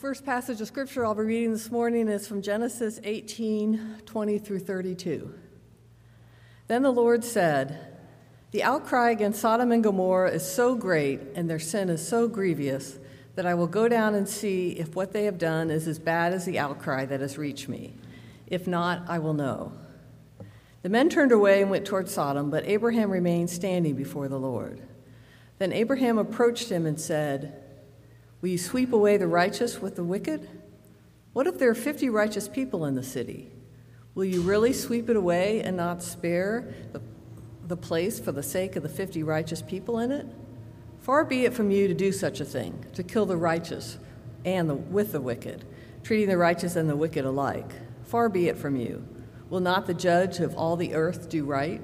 first passage of scripture I'll be reading this morning is from Genesis 18 20 through 32. Then the Lord said, The outcry against Sodom and Gomorrah is so great, and their sin is so grievous, that I will go down and see if what they have done is as bad as the outcry that has reached me. If not, I will know. The men turned away and went toward Sodom, but Abraham remained standing before the Lord. Then Abraham approached him and said, Will you sweep away the righteous with the wicked? What if there are 50 righteous people in the city? Will you really sweep it away and not spare the, the place for the sake of the 50 righteous people in it? Far be it from you to do such a thing, to kill the righteous and the, with the wicked, treating the righteous and the wicked alike. Far be it from you. Will not the judge of all the earth do right?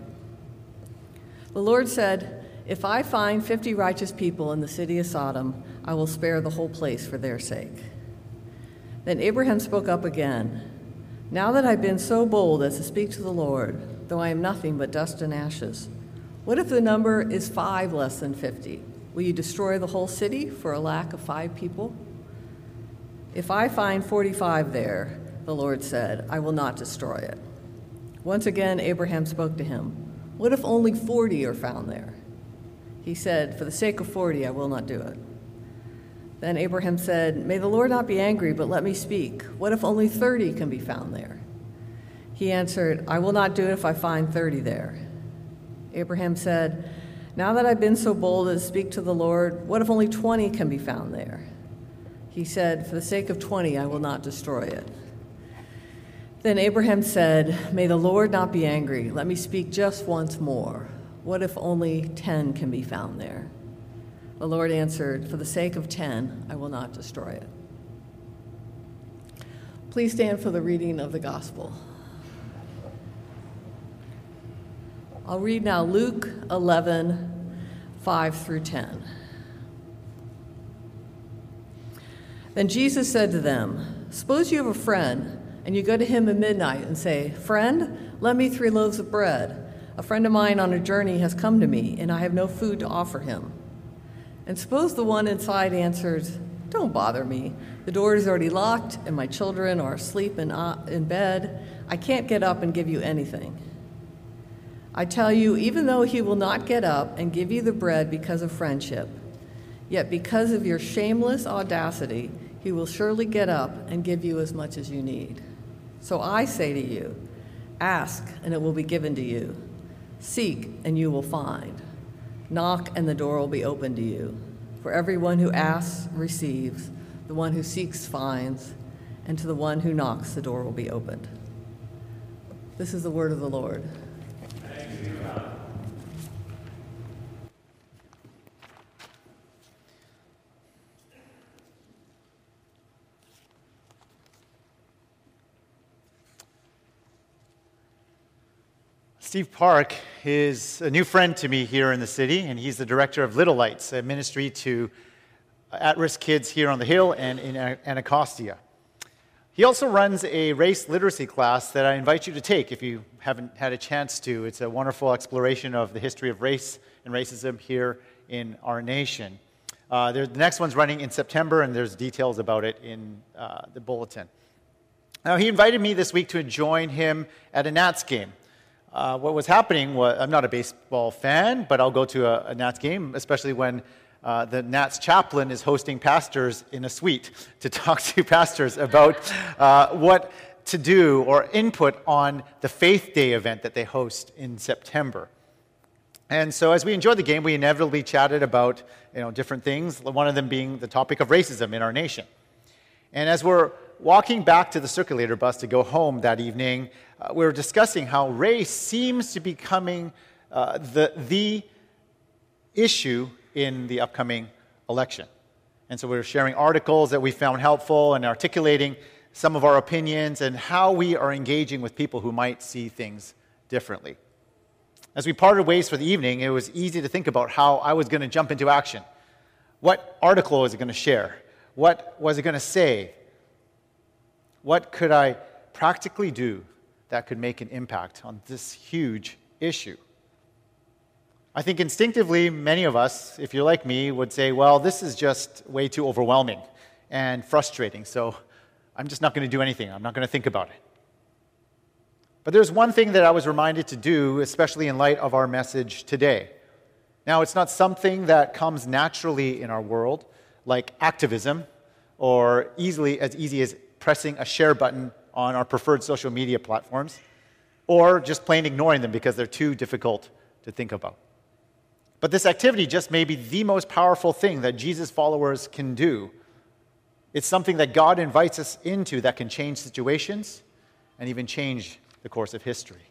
The Lord said, If I find 50 righteous people in the city of Sodom, I will spare the whole place for their sake. Then Abraham spoke up again. Now that I've been so bold as to speak to the Lord, though I am nothing but dust and ashes, what if the number is five less than 50? Will you destroy the whole city for a lack of five people? If I find 45 there, the Lord said, I will not destroy it. Once again, Abraham spoke to him. What if only 40 are found there? He said, For the sake of 40, I will not do it. Then Abraham said, May the Lord not be angry, but let me speak. What if only 30 can be found there? He answered, I will not do it if I find 30 there. Abraham said, Now that I've been so bold as to speak to the Lord, what if only 20 can be found there? He said, For the sake of 20, I will not destroy it. Then Abraham said, May the Lord not be angry. Let me speak just once more. What if only 10 can be found there? The Lord answered, For the sake of ten, I will not destroy it. Please stand for the reading of the gospel. I'll read now Luke 11, 5 through 10. Then Jesus said to them, Suppose you have a friend, and you go to him at midnight and say, Friend, lend me three loaves of bread. A friend of mine on a journey has come to me, and I have no food to offer him. And suppose the one inside answers, Don't bother me. The door is already locked, and my children are asleep in, uh, in bed. I can't get up and give you anything. I tell you, even though he will not get up and give you the bread because of friendship, yet because of your shameless audacity, he will surely get up and give you as much as you need. So I say to you, ask, and it will be given to you. Seek, and you will find. Knock, and the door will be open to you. For everyone who asks receives, the one who seeks finds, and to the one who knocks, the door will be opened. This is the word of the Lord. Steve Park is a new friend to me here in the city, and he's the director of Little Lights, a ministry to at risk kids here on the Hill and in Anacostia. He also runs a race literacy class that I invite you to take if you haven't had a chance to. It's a wonderful exploration of the history of race and racism here in our nation. Uh, the next one's running in September, and there's details about it in uh, the bulletin. Now, he invited me this week to join him at a Nats game. Uh, what was happening was, I'm not a baseball fan, but I'll go to a, a Nats game, especially when uh, the Nats chaplain is hosting pastors in a suite to talk to pastors about uh, what to do or input on the Faith Day event that they host in September. And so, as we enjoyed the game, we inevitably chatted about you know, different things, one of them being the topic of racism in our nation. And as we're walking back to the circulator bus to go home that evening, uh, we were discussing how race seems to be becoming uh, the, the issue in the upcoming election. And so we were sharing articles that we found helpful and articulating some of our opinions and how we are engaging with people who might see things differently. As we parted ways for the evening, it was easy to think about how I was going to jump into action. What article was it going to share? What was it going to say? What could I practically do that could make an impact on this huge issue? I think instinctively, many of us, if you're like me, would say, well, this is just way too overwhelming. and frustrating. So I'm just not going to do anything. I'm not going to think about it. But there's one thing that I was reminded to do, especially in light of our message today. Now, it's not something that comes naturally in our world, like activism, or easily as easy as pressing a share button on our preferred social media platforms, or just plain ignoring them because they're too difficult to think about. But this activity just may be the most powerful thing that Jesus' followers can do. It's something that God invites us into that can change situations and even change the course of history.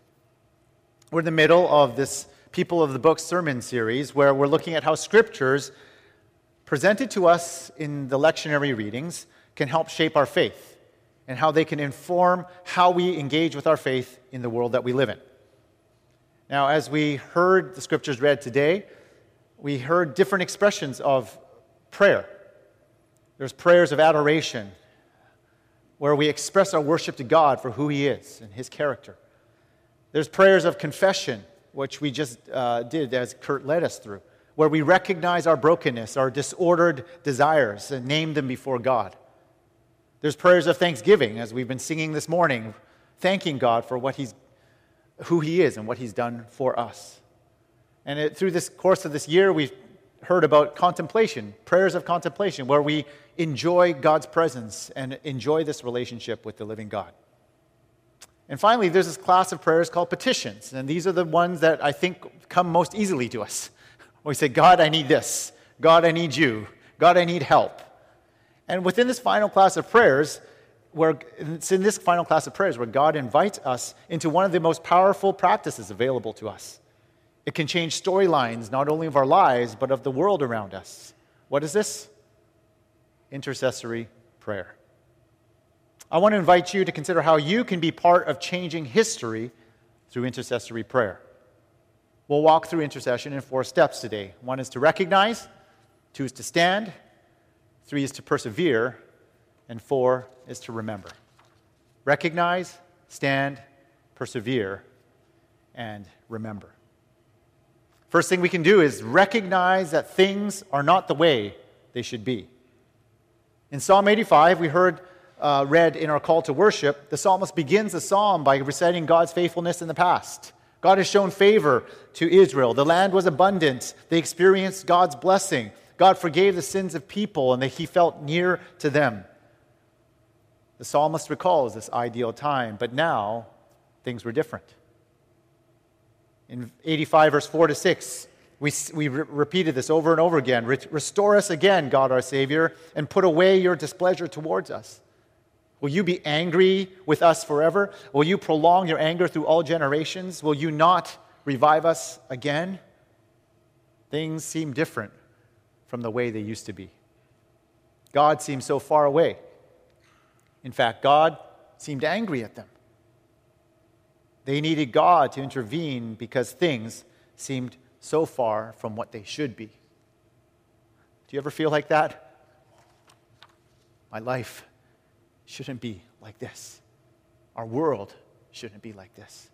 We're in the middle of this People of the Book sermon series where we're looking at how scriptures presented to us in the lectionary readings can help shape our faith and how they can inform how we engage with our faith in the world that we live in. Now, as we heard the scriptures read today, we heard different expressions of prayer. There's prayers of adoration, where we express our worship to God for who He is and His character. There's prayers of confession, which we just uh, did as Kurt led us through, where we recognize our brokenness, our disordered desires, and name them before God. There's prayers of thanksgiving, as we've been singing this morning, thanking God for what he's, who He is and what He's done for us. And it, through this course of this year, we've heard about contemplation, prayers of contemplation, where we enjoy God's presence and enjoy this relationship with the living God. And finally, there's this class of prayers called petitions, and these are the ones that I think come most easily to us. We say, God, I need this. God, I need you. God, I need help. And within this final class of prayers, where it's in this final class of prayers where God invites us into one of the most powerful practices available to us. It can change storylines, not only of our lives, but of the world around us. What is this? Intercessory prayer. I want to invite you to consider how you can be part of changing history through intercessory prayer. We'll walk through intercession in four steps today. One is to recognize, two is to stand, three is to persevere, and four is to remember. Recognize, stand, persevere, and remember. First thing we can do is recognize that things are not the way they should be. In Psalm 85, we heard uh, read in our call to worship, the psalmist begins the psalm by reciting God's faithfulness in the past. God has shown favor to Israel. The land was abundant. They experienced God's blessing. God forgave the sins of people and that he felt near to them. The psalmist recalls this ideal time, but now things were different. In 85, verse 4 to 6, we, we re- repeated this over and over again. Restore us again, God our Savior, and put away your displeasure towards us. Will you be angry with us forever? Will you prolong your anger through all generations? Will you not revive us again? Things seem different from the way they used to be. God seemed so far away. In fact, God seemed angry at them. They needed God to intervene because things seemed so far from what they should be. Do you ever feel like that? My life shouldn't be like this. Our world shouldn't be like this.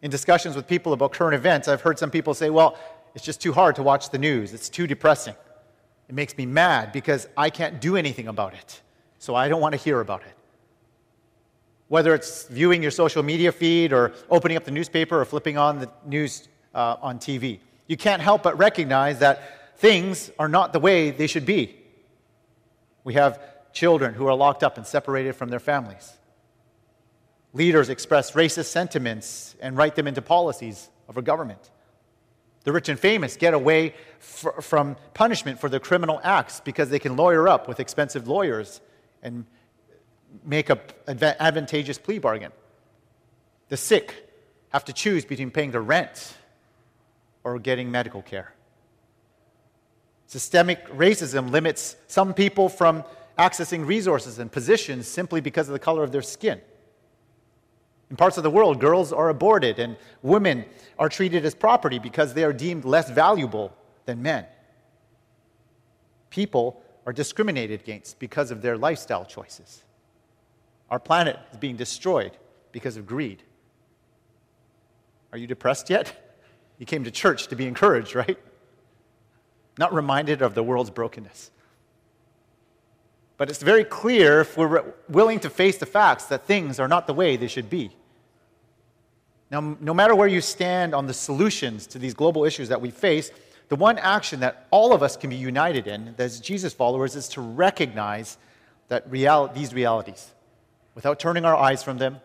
In discussions with people about current events, I've heard some people say, well, it's just too hard to watch the news. It's too depressing. It makes me mad because I can't do anything about it. So I don't want to hear about it whether it's viewing your social media feed or opening up the newspaper or flipping on the news uh, on TV. You can't help but recognize that things are not the way they should be. We have children who are locked up and separated from their families. Leaders express racist sentiments and write them into policies of a government. The rich and famous get away f- from punishment for their criminal acts because they can lawyer up with expensive lawyers and make an advantageous plea bargain. The sick have to choose between paying the rent or getting medical care. Systemic racism limits some people from accessing resources and positions simply because of the color of their skin. In parts of the world, girls are aborted and women are treated as property because they are deemed less valuable than men. People are discriminated against because of their lifestyle choices. Our planet is being destroyed because of greed. Are you depressed yet? You came to church to be encouraged, right? Not reminded of the world's brokenness. But it's very clear if we're willing to face the facts that things are not the way they should be. Now, no matter where you stand on the solutions to these global issues that we face, the one action that all of us can be united in as Jesus followers is to recognize that real, these realities without turning our eyes from them,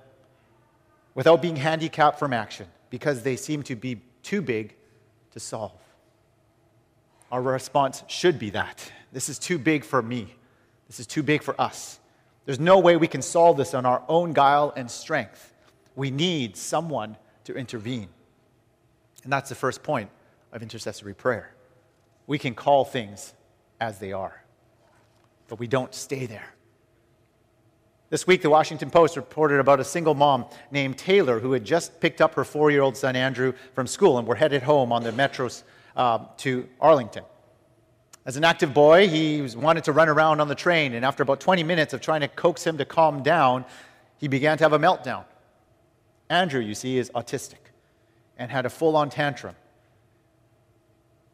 without being handicapped from action, because they seem to be too big to solve. Our response should be that. This is too big for me. This is too big for us. There's no way we can solve this on our own guile and strength. We need someone to intervene. And that's the first point of intercessory prayer. We can call things as they are, but we don't stay there. This week, the Washington Post reported about a single mom named Taylor who had just picked up her four year old son Andrew from school and were headed home on the metros uh, to Arlington. As an active boy, he wanted to run around on the train, and after about 20 minutes of trying to coax him to calm down, he began to have a meltdown. Andrew, you see, is autistic and had a full on tantrum.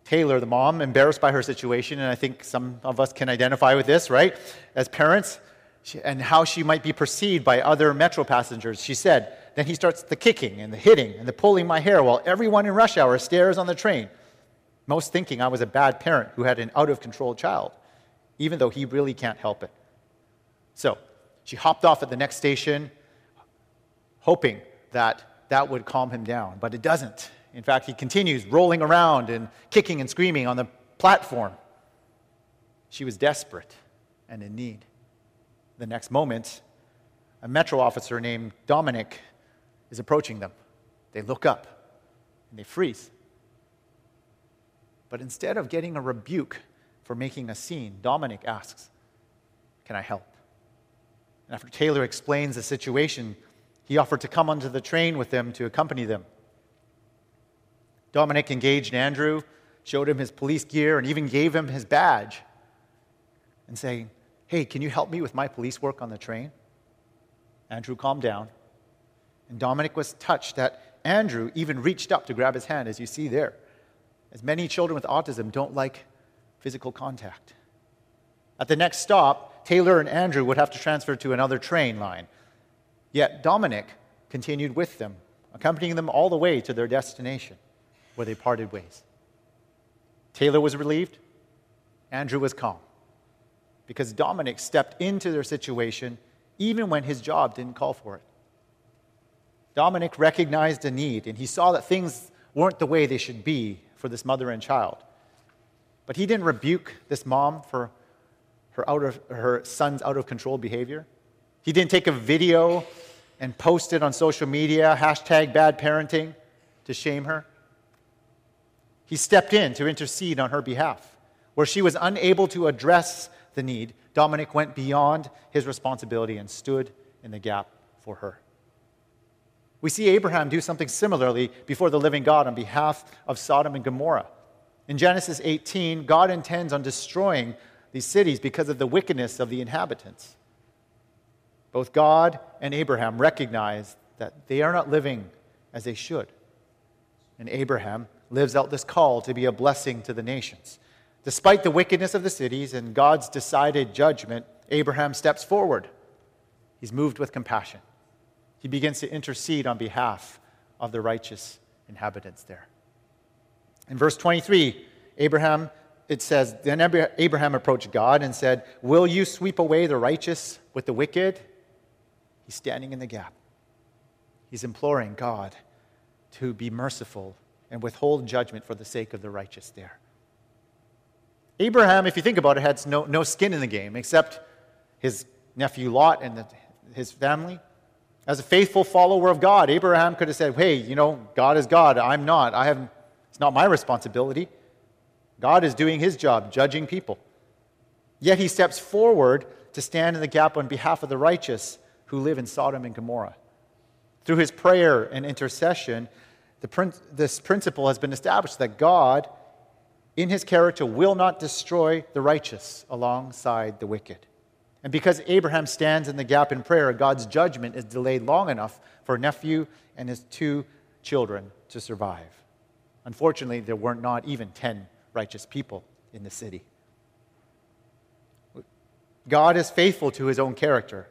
Taylor, the mom, embarrassed by her situation, and I think some of us can identify with this, right? As parents, and how she might be perceived by other metro passengers. She said, Then he starts the kicking and the hitting and the pulling my hair while everyone in rush hour stares on the train, most thinking I was a bad parent who had an out of control child, even though he really can't help it. So she hopped off at the next station, hoping that that would calm him down, but it doesn't. In fact, he continues rolling around and kicking and screaming on the platform. She was desperate and in need. The next moment, a metro officer named Dominic is approaching them. They look up and they freeze. But instead of getting a rebuke for making a scene, Dominic asks, Can I help? And after Taylor explains the situation, he offered to come onto the train with them to accompany them. Dominic engaged Andrew, showed him his police gear, and even gave him his badge, and saying, Hey, can you help me with my police work on the train? Andrew calmed down. And Dominic was touched that Andrew even reached up to grab his hand, as you see there. As many children with autism don't like physical contact. At the next stop, Taylor and Andrew would have to transfer to another train line. Yet Dominic continued with them, accompanying them all the way to their destination, where they parted ways. Taylor was relieved, Andrew was calm because Dominic stepped into their situation even when his job didn't call for it. Dominic recognized a need and he saw that things weren't the way they should be for this mother and child. But he didn't rebuke this mom for her, out of, her son's out of control behavior. He didn't take a video and post it on social media, hashtag bad parenting, to shame her. He stepped in to intercede on her behalf, where she was unable to address the need, Dominic went beyond his responsibility and stood in the gap for her. We see Abraham do something similarly before the living God on behalf of Sodom and Gomorrah. In Genesis 18, God intends on destroying these cities because of the wickedness of the inhabitants. Both God and Abraham recognize that they are not living as they should. And Abraham lives out this call to be a blessing to the nations. Despite the wickedness of the cities and God's decided judgment, Abraham steps forward. He's moved with compassion. He begins to intercede on behalf of the righteous inhabitants there. In verse 23, Abraham, it says, Then Abraham approached God and said, Will you sweep away the righteous with the wicked? He's standing in the gap. He's imploring God to be merciful and withhold judgment for the sake of the righteous there. Abraham, if you think about it, had no, no skin in the game except his nephew Lot and the, his family. As a faithful follower of God, Abraham could have said, Hey, you know, God is God. I'm not. I have, it's not my responsibility. God is doing his job, judging people. Yet he steps forward to stand in the gap on behalf of the righteous who live in Sodom and Gomorrah. Through his prayer and intercession, the, this principle has been established that God in his character will not destroy the righteous alongside the wicked. And because Abraham stands in the gap in prayer, God's judgment is delayed long enough for a nephew and his two children to survive. Unfortunately, there were not even 10 righteous people in the city. God is faithful to his own character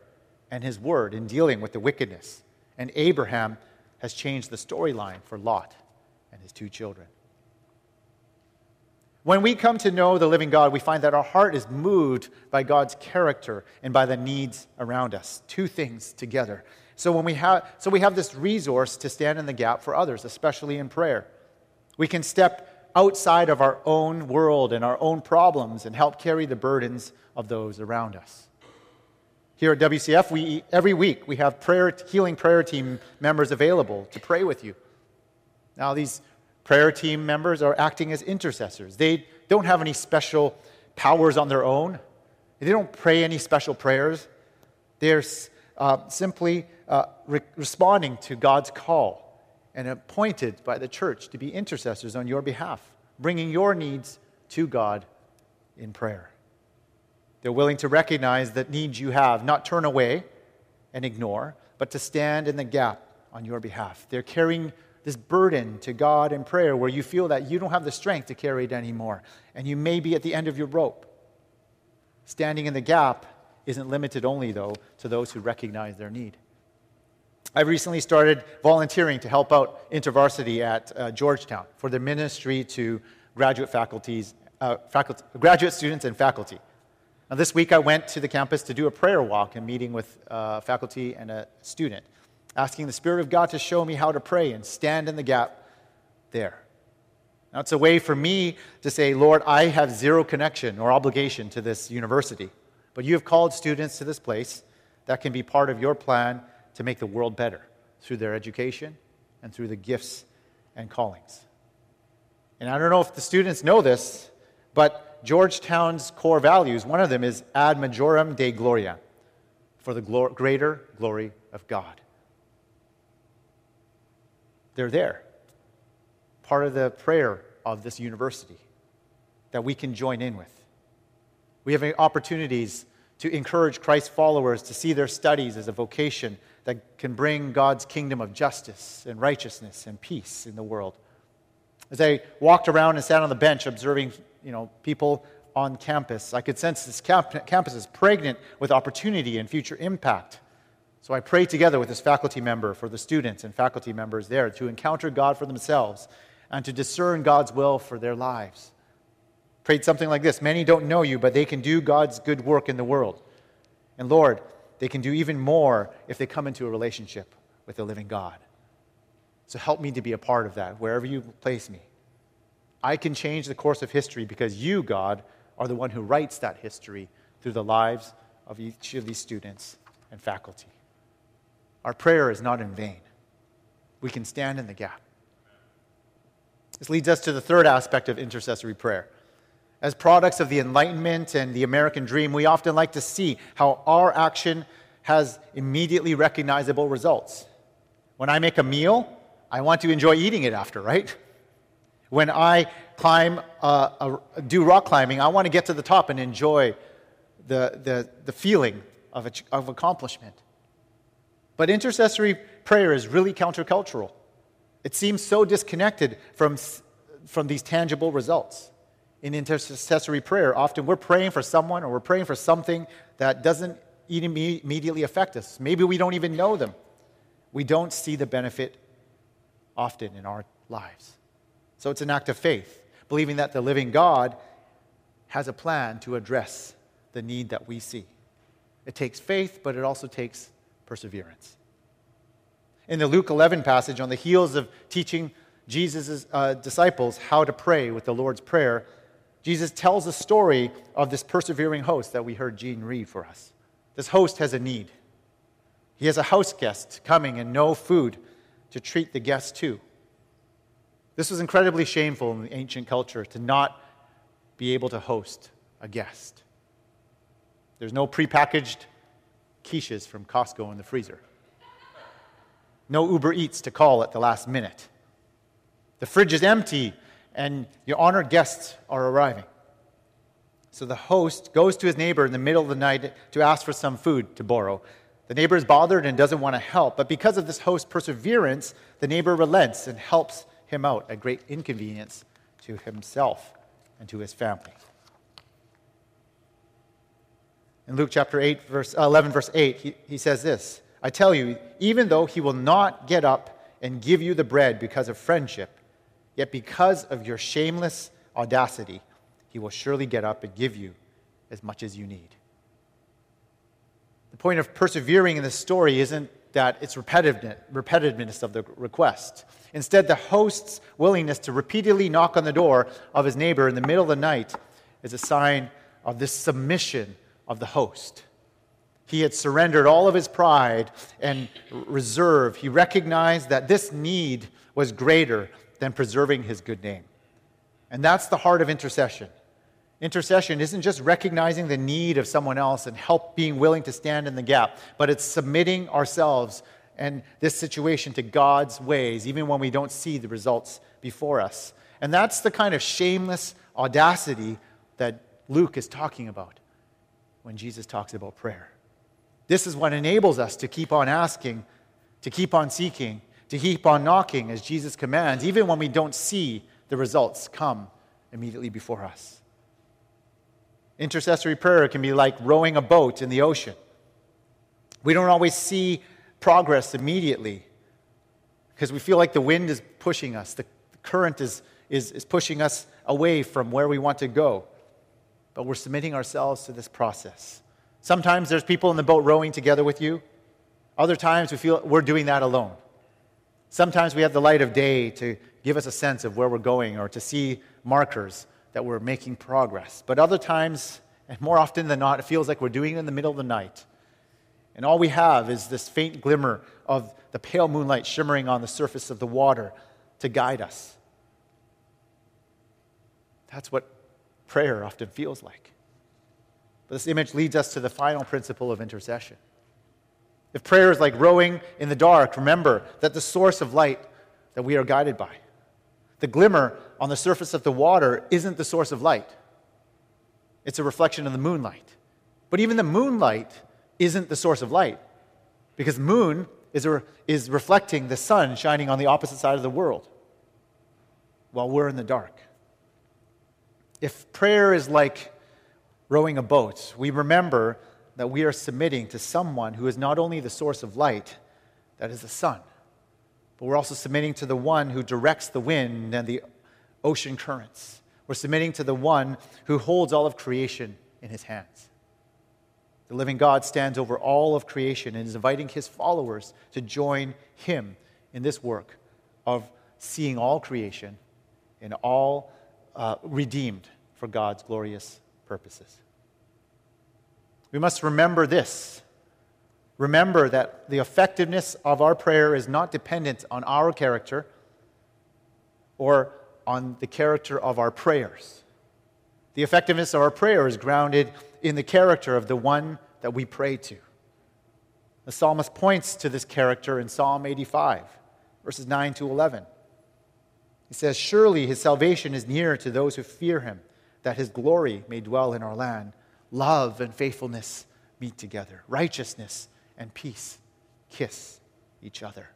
and his word in dealing with the wickedness. And Abraham has changed the storyline for Lot and his two children. When we come to know the living God, we find that our heart is moved by God's character and by the needs around us. Two things together. So when we have so we have this resource to stand in the gap for others, especially in prayer. We can step outside of our own world and our own problems and help carry the burdens of those around us. Here at WCF, we, every week we have prayer, healing prayer team members available to pray with you. Now, these prayer team members are acting as intercessors. They don't have any special powers on their own, they don't pray any special prayers. They're uh, simply uh, re- responding to God's call and appointed by the church to be intercessors on your behalf, bringing your needs to God in prayer. They're willing to recognize that needs you have, not turn away and ignore, but to stand in the gap on your behalf. They're carrying this burden to God in prayer where you feel that you don't have the strength to carry it anymore, and you may be at the end of your rope. Standing in the gap isn't limited only, though, to those who recognize their need. I've recently started volunteering to help out InterVarsity at uh, Georgetown for their ministry to graduate faculties, uh, faculty, graduate students and faculty. Now, this week I went to the campus to do a prayer walk and meeting with uh, faculty and a student asking the Spirit of God to show me how to pray and stand in the gap there. Now, it's a way for me to say, Lord, I have zero connection or obligation to this university, but you have called students to this place that can be part of your plan to make the world better through their education and through the gifts and callings. And I don't know if the students know this, but Georgetown's core values, one of them is ad majorem de gloria, for the greater glory of God. They're there. Part of the prayer of this university that we can join in with. We have opportunities to encourage Christ followers to see their studies as a vocation that can bring God's kingdom of justice and righteousness and peace in the world. As I walked around and sat on the bench observing you know, people on campus, I could sense this camp- campus is pregnant with opportunity and future impact. So I prayed together with this faculty member for the students and faculty members there to encounter God for themselves and to discern God's will for their lives. Prayed something like this Many don't know you, but they can do God's good work in the world. And Lord, they can do even more if they come into a relationship with the living God. So help me to be a part of that wherever you place me. I can change the course of history because you, God, are the one who writes that history through the lives of each of these students and faculty. Our prayer is not in vain. We can stand in the gap. This leads us to the third aspect of intercessory prayer. As products of the Enlightenment and the American dream, we often like to see how our action has immediately recognizable results. When I make a meal, I want to enjoy eating it after, right? When I climb, uh, do rock climbing, I want to get to the top and enjoy the, the, the feeling of, a, of accomplishment. But intercessory prayer is really countercultural. It seems so disconnected from, from these tangible results. In intercessory prayer, often we're praying for someone or we're praying for something that doesn't immediately affect us. Maybe we don't even know them. We don't see the benefit often in our lives. So it's an act of faith, believing that the living God has a plan to address the need that we see. It takes faith, but it also takes perseverance. In the Luke 11 passage, on the heels of teaching Jesus' uh, disciples how to pray with the Lord's Prayer, Jesus tells the story of this persevering host that we heard Gene read for us. This host has a need. He has a house guest coming and no food to treat the guest to. This was incredibly shameful in the ancient culture to not be able to host a guest. There's no prepackaged quiches from Costco in the freezer. No Uber Eats to call at the last minute. The fridge is empty and your honored guests are arriving. So the host goes to his neighbor in the middle of the night to ask for some food to borrow. The neighbor is bothered and doesn't want to help, but because of this host's perseverance, the neighbor relents and helps him out at great inconvenience to himself and to his family. In Luke chapter 8, verse, uh, 11, verse 8, he, he says this I tell you, even though he will not get up and give you the bread because of friendship, yet because of your shameless audacity, he will surely get up and give you as much as you need. The point of persevering in this story isn't that it's repetitiveness of the request. Instead, the host's willingness to repeatedly knock on the door of his neighbor in the middle of the night is a sign of this submission of the host. He had surrendered all of his pride and reserve. He recognized that this need was greater than preserving his good name. And that's the heart of intercession. Intercession isn't just recognizing the need of someone else and help being willing to stand in the gap, but it's submitting ourselves and this situation to God's ways, even when we don't see the results before us. And that's the kind of shameless audacity that Luke is talking about when Jesus talks about prayer. This is what enables us to keep on asking, to keep on seeking, to keep on knocking as Jesus commands, even when we don't see the results come immediately before us. Intercessory prayer can be like rowing a boat in the ocean. We don't always see progress immediately because we feel like the wind is pushing us, the current is, is, is pushing us away from where we want to go. But we're submitting ourselves to this process. Sometimes there's people in the boat rowing together with you. Other times we feel we're doing that alone. Sometimes we have the light of day to give us a sense of where we're going or to see markers that we're making progress. But other times, and more often than not, it feels like we're doing it in the middle of the night. And all we have is this faint glimmer of the pale moonlight shimmering on the surface of the water to guide us. That's what prayer often feels like. But this image leads us to the final principle of intercession. If prayer is like rowing in the dark, remember that the source of light that we are guided by the glimmer on the surface of the water isn't the source of light, it's a reflection of the moonlight. But even the moonlight isn't the source of light because the moon is, is reflecting the sun shining on the opposite side of the world while we're in the dark. If prayer is like rowing a boat, we remember that we are submitting to someone who is not only the source of light, that is the sun, but we're also submitting to the one who directs the wind and the ocean currents. We're submitting to the one who holds all of creation in his hands. The living God stands over all of creation and is inviting his followers to join him in this work of seeing all creation and all uh, redeemed for God's glorious purposes. We must remember this Remember that the effectiveness of our prayer is not dependent on our character or on the character of our prayers. The effectiveness of our prayer is grounded in the character of the one that we pray to. The psalmist points to this character in Psalm 85, verses 9 to 11. He says, Surely his salvation is near to those who fear him, that his glory may dwell in our land. Love and faithfulness meet together, righteousness and peace kiss each other.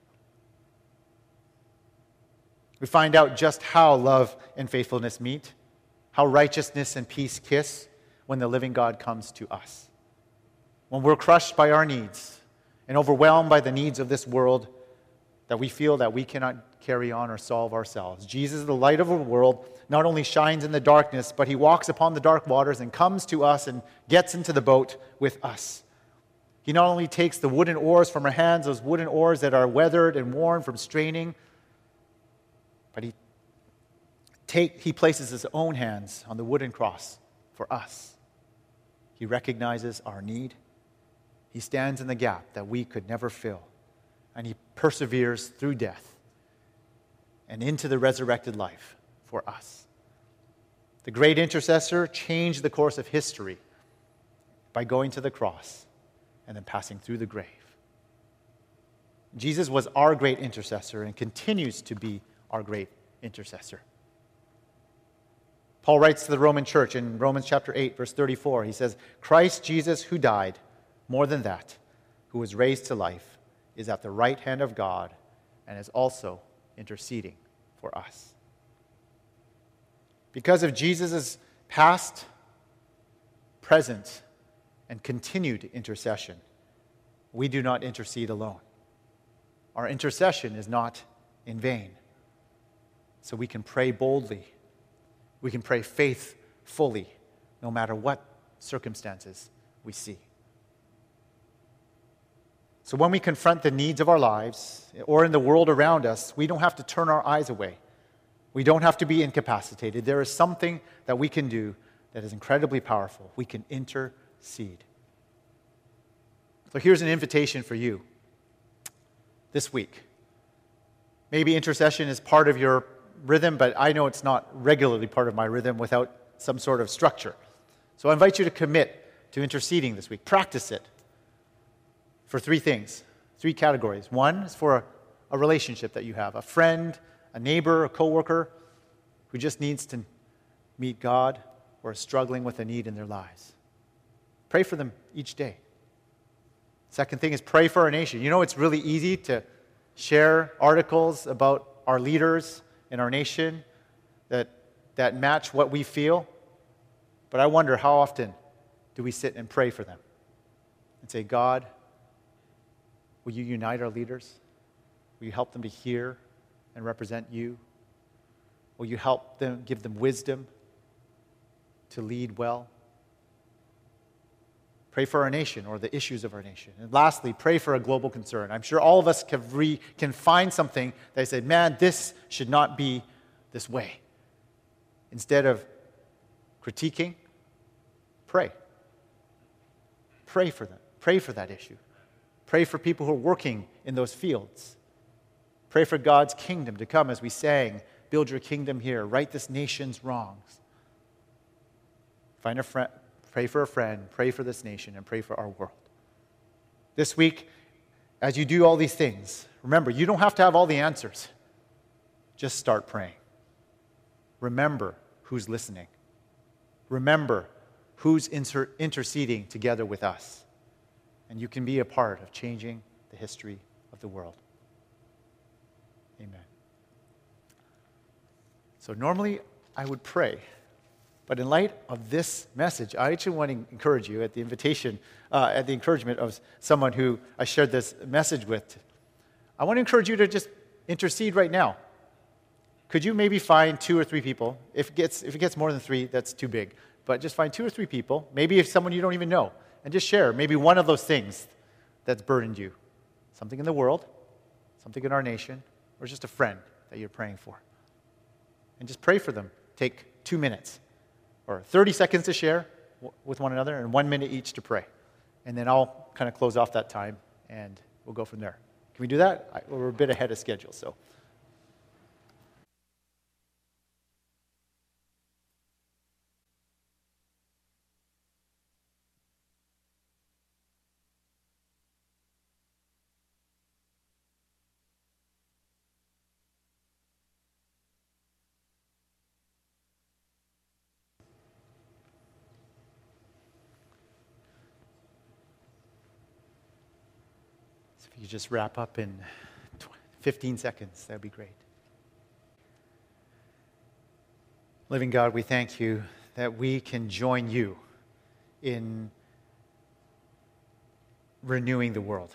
We find out just how love and faithfulness meet, how righteousness and peace kiss when the living God comes to us. When we're crushed by our needs and overwhelmed by the needs of this world that we feel that we cannot carry on or solve ourselves. Jesus, the light of the world, not only shines in the darkness, but he walks upon the dark waters and comes to us and gets into the boat with us. He not only takes the wooden oars from our hands, those wooden oars that are weathered and worn from straining, but he, take, he places his own hands on the wooden cross for us. He recognizes our need. He stands in the gap that we could never fill. And he perseveres through death and into the resurrected life for us. The great intercessor changed the course of history by going to the cross and then passing through the grave. Jesus was our great intercessor and continues to be our great intercessor. Paul writes to the Roman church in Romans chapter 8, verse 34. He says, Christ Jesus, who died, more than that, who was raised to life, is at the right hand of God and is also interceding for us. Because of Jesus' past, present, and continued intercession, we do not intercede alone. Our intercession is not in vain. So we can pray boldly. We can pray faithfully, no matter what circumstances we see. So when we confront the needs of our lives or in the world around us, we don't have to turn our eyes away. We don't have to be incapacitated. There is something that we can do that is incredibly powerful. We can intercede. So here's an invitation for you this week. Maybe intercession is part of your rhythm, but I know it's not regularly part of my rhythm without some sort of structure. So I invite you to commit to interceding this week. Practice it for three things, three categories. One is for a, a relationship that you have a friend, a neighbor, a coworker who just needs to meet God or is struggling with a need in their lives. Pray for them each day. Second thing is pray for our nation. You know, it's really easy to share articles about our leaders in our nation that, that match what we feel. But I wonder how often do we sit and pray for them and say, God, will you unite our leaders? Will you help them to hear and represent you? Will you help them, give them wisdom to lead well? Pray for our nation or the issues of our nation. And lastly, pray for a global concern. I'm sure all of us can, re, can find something that say, man, this should not be this way. Instead of critiquing, pray. Pray for them. Pray for that issue. Pray for people who are working in those fields. Pray for God's kingdom to come as we sang, Build your kingdom here, right this nation's wrongs. Find a friend, pray for a friend, pray for this nation, and pray for our world. This week, as you do all these things, remember, you don't have to have all the answers. Just start praying. Remember who's listening. Remember who's inter- interceding together with us. And you can be a part of changing the history of the world. Amen. So, normally I would pray but in light of this message, I actually want to encourage you at the invitation, uh, at the encouragement of someone who I shared this message with. I want to encourage you to just intercede right now. Could you maybe find two or three people? If it gets, if it gets more than three, that's too big. But just find two or three people, maybe if someone you don't even know, and just share maybe one of those things that's burdened you something in the world, something in our nation, or just a friend that you're praying for. And just pray for them. Take two minutes or 30 seconds to share with one another and one minute each to pray. And then I'll kind of close off that time and we'll go from there. Can we do that? We're a bit ahead of schedule, so. If you could just wrap up in 15 seconds, that would be great. Living God, we thank you that we can join you in renewing the world,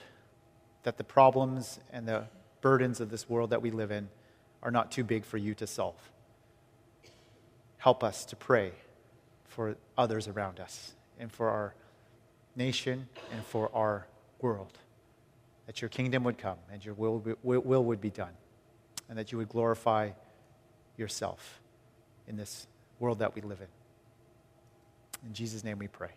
that the problems and the burdens of this world that we live in are not too big for you to solve. Help us to pray for others around us and for our nation and for our world that your kingdom would come and your will, will would be done, and that you would glorify yourself in this world that we live in. In Jesus' name we pray.